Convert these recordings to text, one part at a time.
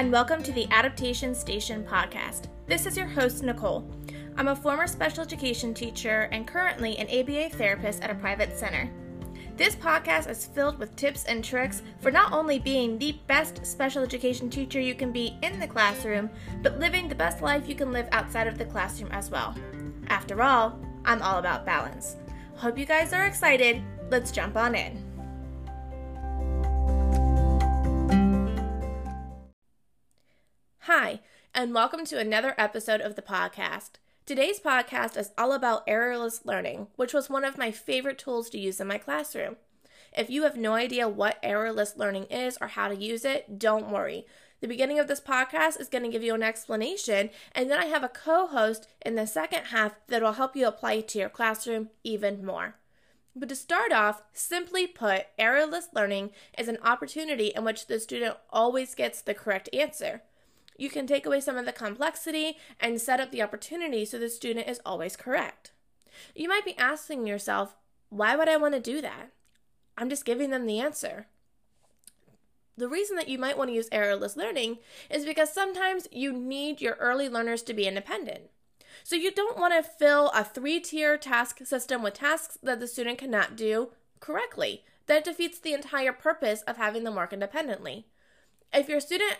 and welcome to the Adaptation Station podcast. This is your host, Nicole. I'm a former special education teacher and currently an ABA therapist at a private center. This podcast is filled with tips and tricks for not only being the best special education teacher you can be in the classroom, but living the best life you can live outside of the classroom as well. After all, I'm all about balance. Hope you guys are excited. Let's jump on in. And welcome to another episode of the podcast. Today's podcast is all about errorless learning, which was one of my favorite tools to use in my classroom. If you have no idea what errorless learning is or how to use it, don't worry. The beginning of this podcast is going to give you an explanation, and then I have a co host in the second half that will help you apply it to your classroom even more. But to start off, simply put, errorless learning is an opportunity in which the student always gets the correct answer you can take away some of the complexity and set up the opportunity so the student is always correct. You might be asking yourself, why would I want to do that? I'm just giving them the answer. The reason that you might want to use errorless learning is because sometimes you need your early learners to be independent. So you don't want to fill a three tier task system with tasks that the student cannot do correctly. That defeats the entire purpose of having them work independently. If your student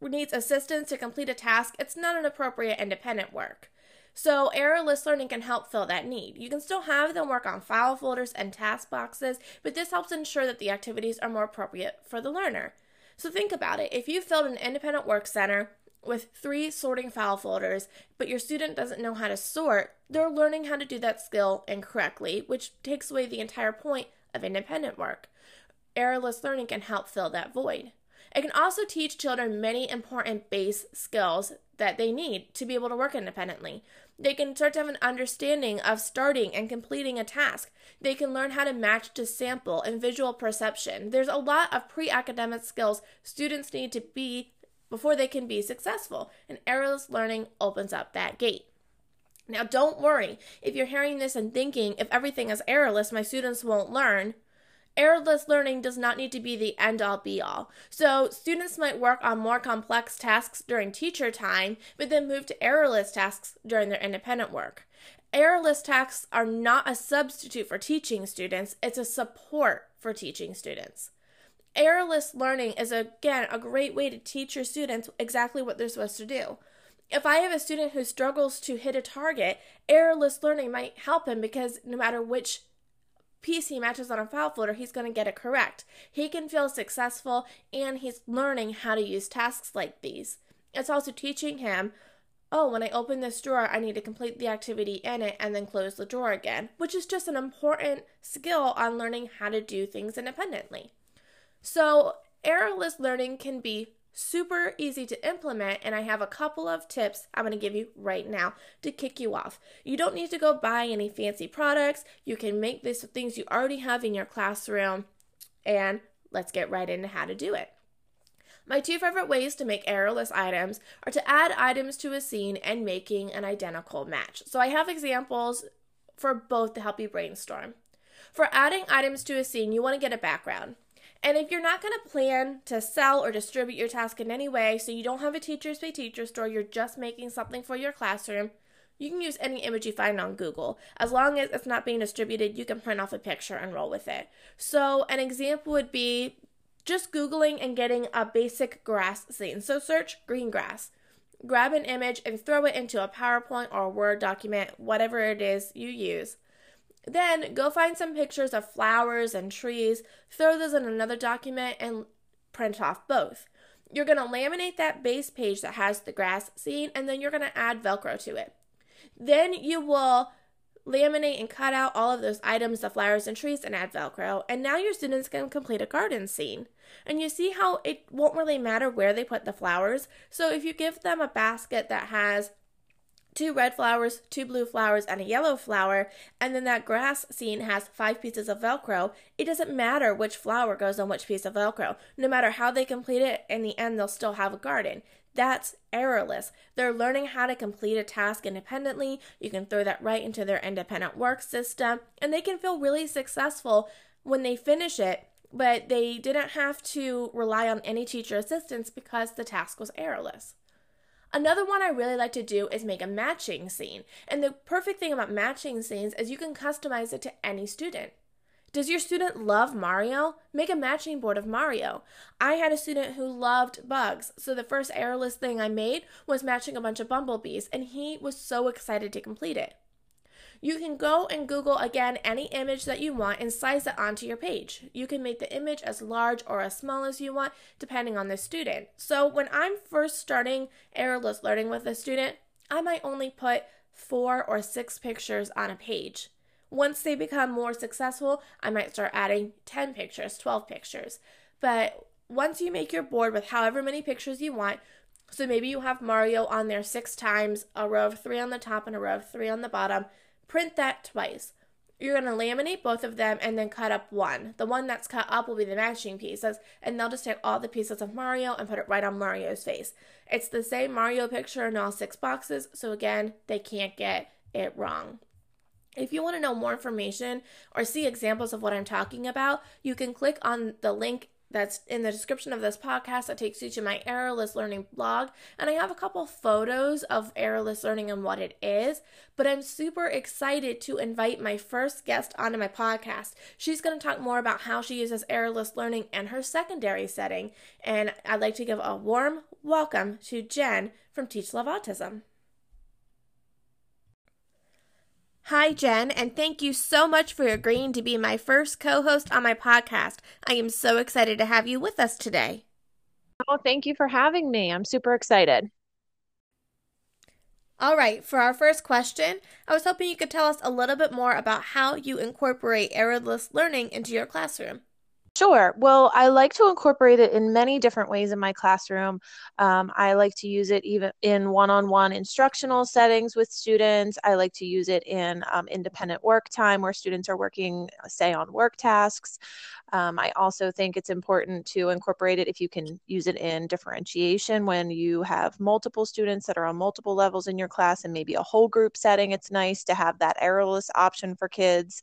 needs assistance to complete a task, it's not an appropriate independent work. So, errorless learning can help fill that need. You can still have them work on file folders and task boxes, but this helps ensure that the activities are more appropriate for the learner. So, think about it. If you filled an independent work center with three sorting file folders, but your student doesn't know how to sort, they're learning how to do that skill incorrectly, which takes away the entire point of independent work. Errorless learning can help fill that void. It can also teach children many important base skills that they need to be able to work independently. They can start to have an understanding of starting and completing a task. They can learn how to match to sample and visual perception. There's a lot of pre academic skills students need to be before they can be successful, and errorless learning opens up that gate. Now, don't worry if you're hearing this and thinking if everything is errorless, my students won't learn errorless learning does not need to be the end all be all. So, students might work on more complex tasks during teacher time, but then move to errorless tasks during their independent work. Errorless tasks are not a substitute for teaching students, it's a support for teaching students. Errorless learning is again a great way to teach your students exactly what they're supposed to do. If I have a student who struggles to hit a target, errorless learning might help him because no matter which piece he matches on a file folder, he's going to get it correct. He can feel successful and he's learning how to use tasks like these. It's also teaching him, oh, when I open this drawer, I need to complete the activity in it and then close the drawer again, which is just an important skill on learning how to do things independently. So, errorless learning can be super easy to implement, and I have a couple of tips I'm going to give you right now to kick you off. You don't need to go buy any fancy products. You can make this things you already have in your classroom, and let's get right into how to do it. My two favorite ways to make errorless items are to add items to a scene and making an identical match. So I have examples for both to help you brainstorm. For adding items to a scene, you want to get a background. And if you're not going to plan to sell or distribute your task in any way, so you don't have a teachers pay teacher store, you're just making something for your classroom, you can use any image you find on Google. As long as it's not being distributed, you can print off a picture and roll with it. So, an example would be just Googling and getting a basic grass scene. So, search green grass. Grab an image and throw it into a PowerPoint or a Word document, whatever it is you use. Then go find some pictures of flowers and trees, throw those in another document, and print off both. You're going to laminate that base page that has the grass scene, and then you're going to add Velcro to it. Then you will laminate and cut out all of those items, the flowers and trees, and add Velcro. And now your students can complete a garden scene. And you see how it won't really matter where they put the flowers. So if you give them a basket that has two red flowers, two blue flowers, and a yellow flower, and then that grass scene has five pieces of Velcro, it doesn't matter which flower goes on which piece of Velcro. No matter how they complete it, in the end, they'll still have a garden. That's errorless. They're learning how to complete a task independently. You can throw that right into their independent work system, and they can feel really successful when they finish it but they didn't have to rely on any teacher assistance because the task was errorless. Another one I really like to do is make a matching scene. And the perfect thing about matching scenes is you can customize it to any student. Does your student love Mario? Make a matching board of Mario. I had a student who loved bugs, so the first errorless thing I made was matching a bunch of bumblebees, and he was so excited to complete it. You can go and Google again any image that you want and size it onto your page. You can make the image as large or as small as you want, depending on the student. So when I'm first starting errorless learning with a student, I might only put four or six pictures on a page. Once they become more successful, I might start adding 10 pictures, 12 pictures. But once you make your board with however many pictures you want, so maybe you have Mario on there six times, a row of three on the top and a row of three on the bottom, print that twice. You're going to laminate both of them and then cut up one. The one that's cut up will be the matching pieces, and they'll just take all the pieces of Mario and put it right on Mario's face. It's the same Mario picture in all six boxes, so again, they can't get it wrong. If you want to know more information or see examples of what I'm talking about, you can click on the link that's in the description of this podcast that takes you to my errorless learning blog. And i have a couple photos of errorless learning and what it is but i'm super excited to invite my first guest onto my podcast. She's going to talk more about how she uses errorless learning in her secondary setting. And i'd like to give a warm welcome to jen from teach love autism Hi, Jen, and thank you so much for agreeing to be my first co host on my podcast. I am so excited to have you with us today. Oh, thank you for having me. I'm super excited. All right, for our first question, I was hoping you could tell us a little bit more about how you incorporate errorless learning into your classroom. Sure. Well, I like to incorporate it in many different ways in my classroom. Um, I like to use it even in one on one instructional settings with students. I like to use it in um, independent work time where students are working, say, on work tasks. Um, I also think it's important to incorporate it if you can use it in differentiation when you have multiple students that are on multiple levels in your class and maybe a whole group setting. It's nice to have that errorless option for kids.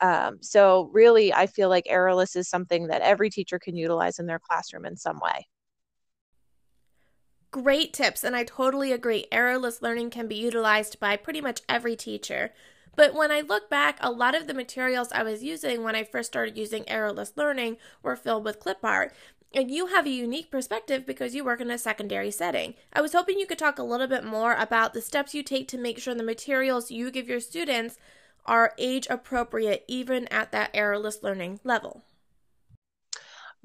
Um, so, really, I feel like errorless is something that every teacher can utilize in their classroom in some way. Great tips, and I totally agree. Errorless learning can be utilized by pretty much every teacher. But when I look back, a lot of the materials I was using when I first started using errorless learning were filled with clip art. And you have a unique perspective because you work in a secondary setting. I was hoping you could talk a little bit more about the steps you take to make sure the materials you give your students are age appropriate even at that errorless learning level.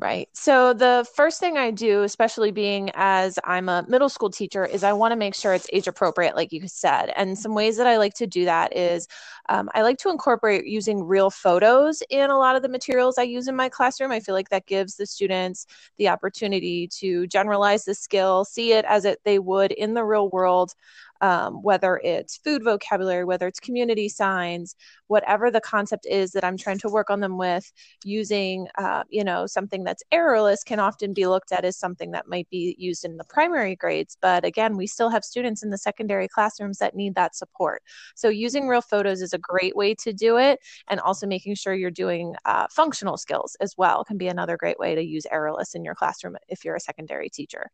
Right. So the first thing I do, especially being as I'm a middle school teacher, is I want to make sure it's age appropriate, like you said. And some ways that I like to do that is um, I like to incorporate using real photos in a lot of the materials I use in my classroom. I feel like that gives the students the opportunity to generalize the skill, see it as it they would in the real world um, whether it's food vocabulary, whether it's community signs, whatever the concept is that I'm trying to work on them with, using, uh, you know, something that's errorless can often be looked at as something that might be used in the primary grades. But again, we still have students in the secondary classrooms that need that support. So using real photos is a great way to do it. And also making sure you're doing uh, functional skills as well can be another great way to use errorless in your classroom if you're a secondary teacher.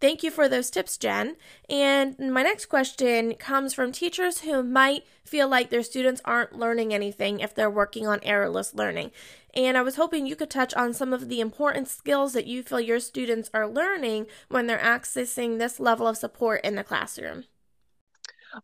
Thank you for those tips, Jen. And my next question comes from teachers who might feel like their students aren't learning anything if they're working on errorless learning. And I was hoping you could touch on some of the important skills that you feel your students are learning when they're accessing this level of support in the classroom.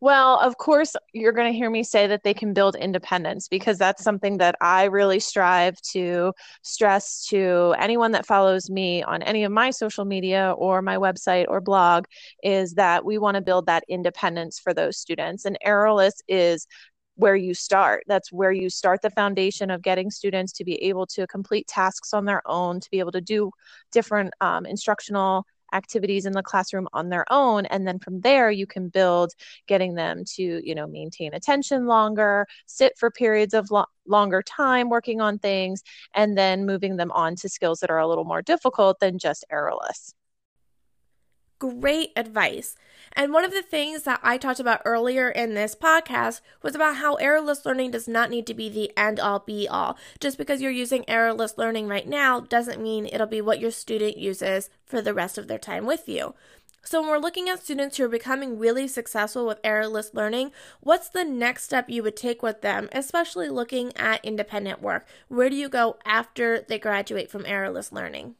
Well, of course, you're going to hear me say that they can build independence because that's something that I really strive to stress to anyone that follows me on any of my social media or my website or blog is that we want to build that independence for those students. And Errorless is where you start. That's where you start the foundation of getting students to be able to complete tasks on their own, to be able to do different um, instructional activities in the classroom on their own and then from there you can build getting them to you know maintain attention longer sit for periods of lo- longer time working on things and then moving them on to skills that are a little more difficult than just errorless Great advice. And one of the things that I talked about earlier in this podcast was about how errorless learning does not need to be the end all be all. Just because you're using errorless learning right now doesn't mean it'll be what your student uses for the rest of their time with you. So, when we're looking at students who are becoming really successful with errorless learning, what's the next step you would take with them, especially looking at independent work? Where do you go after they graduate from errorless learning?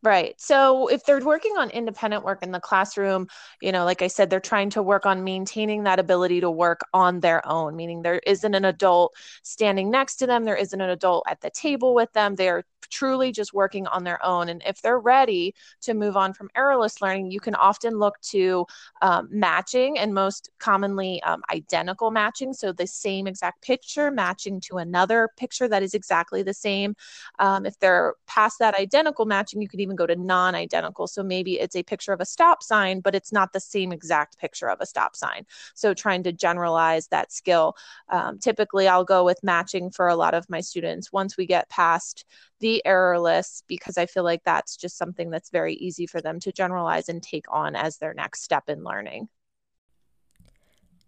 Right. So if they're working on independent work in the classroom, you know, like I said, they're trying to work on maintaining that ability to work on their own, meaning there isn't an adult standing next to them, there isn't an adult at the table with them. They're truly just working on their own. And if they're ready to move on from errorless learning, you can often look to um, matching and most commonly um, identical matching. So the same exact picture matching to another picture that is exactly the same. Um, if they're past that identical matching, you could even go to non identical. So maybe it's a picture of a stop sign, but it's not the same exact picture of a stop sign. So trying to generalize that skill. Um, typically, I'll go with matching for a lot of my students. Once we get past the errorless because I feel like that's just something that's very easy for them to generalize and take on as their next step in learning.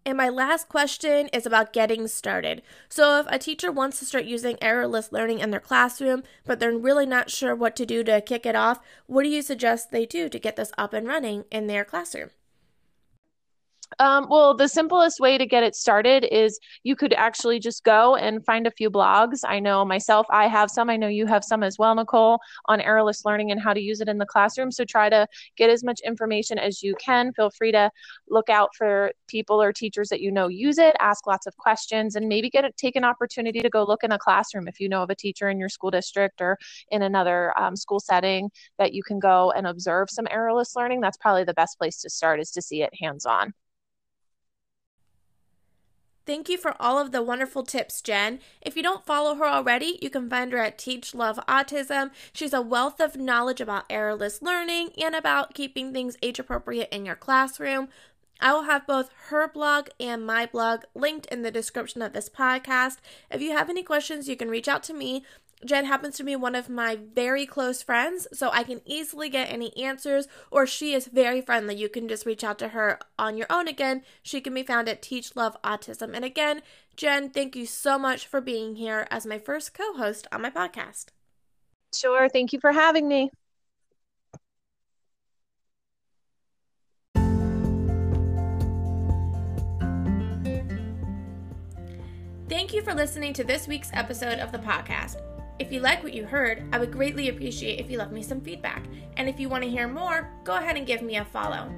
And my last question is about getting started. So, if a teacher wants to start using errorless learning in their classroom, but they're really not sure what to do to kick it off, what do you suggest they do to get this up and running in their classroom? Um, well, the simplest way to get it started is you could actually just go and find a few blogs. I know myself, I have some. I know you have some as well, Nicole, on errorless learning and how to use it in the classroom. So try to get as much information as you can. Feel free to look out for people or teachers that you know use it, ask lots of questions, and maybe get a, take an opportunity to go look in a classroom if you know of a teacher in your school district or in another um, school setting that you can go and observe some errorless learning. That's probably the best place to start is to see it hands on. Thank you for all of the wonderful tips, Jen. If you don't follow her already, you can find her at Teach Love Autism. She's a wealth of knowledge about errorless learning and about keeping things age appropriate in your classroom. I will have both her blog and my blog linked in the description of this podcast. If you have any questions, you can reach out to me Jen happens to be one of my very close friends, so I can easily get any answers, or she is very friendly. You can just reach out to her on your own again. She can be found at Teach Love Autism. And again, Jen, thank you so much for being here as my first co host on my podcast. Sure. Thank you for having me. Thank you for listening to this week's episode of the podcast. If you like what you heard, I would greatly appreciate if you left me some feedback. And if you want to hear more, go ahead and give me a follow.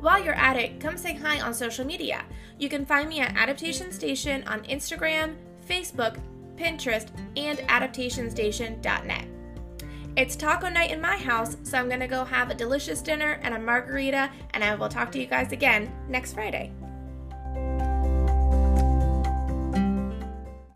While you're at it, come say hi on social media. You can find me at Adaptation Station on Instagram, Facebook, Pinterest, and adaptationstation.net. It's taco night in my house, so I'm gonna go have a delicious dinner and a margarita, and I will talk to you guys again next Friday.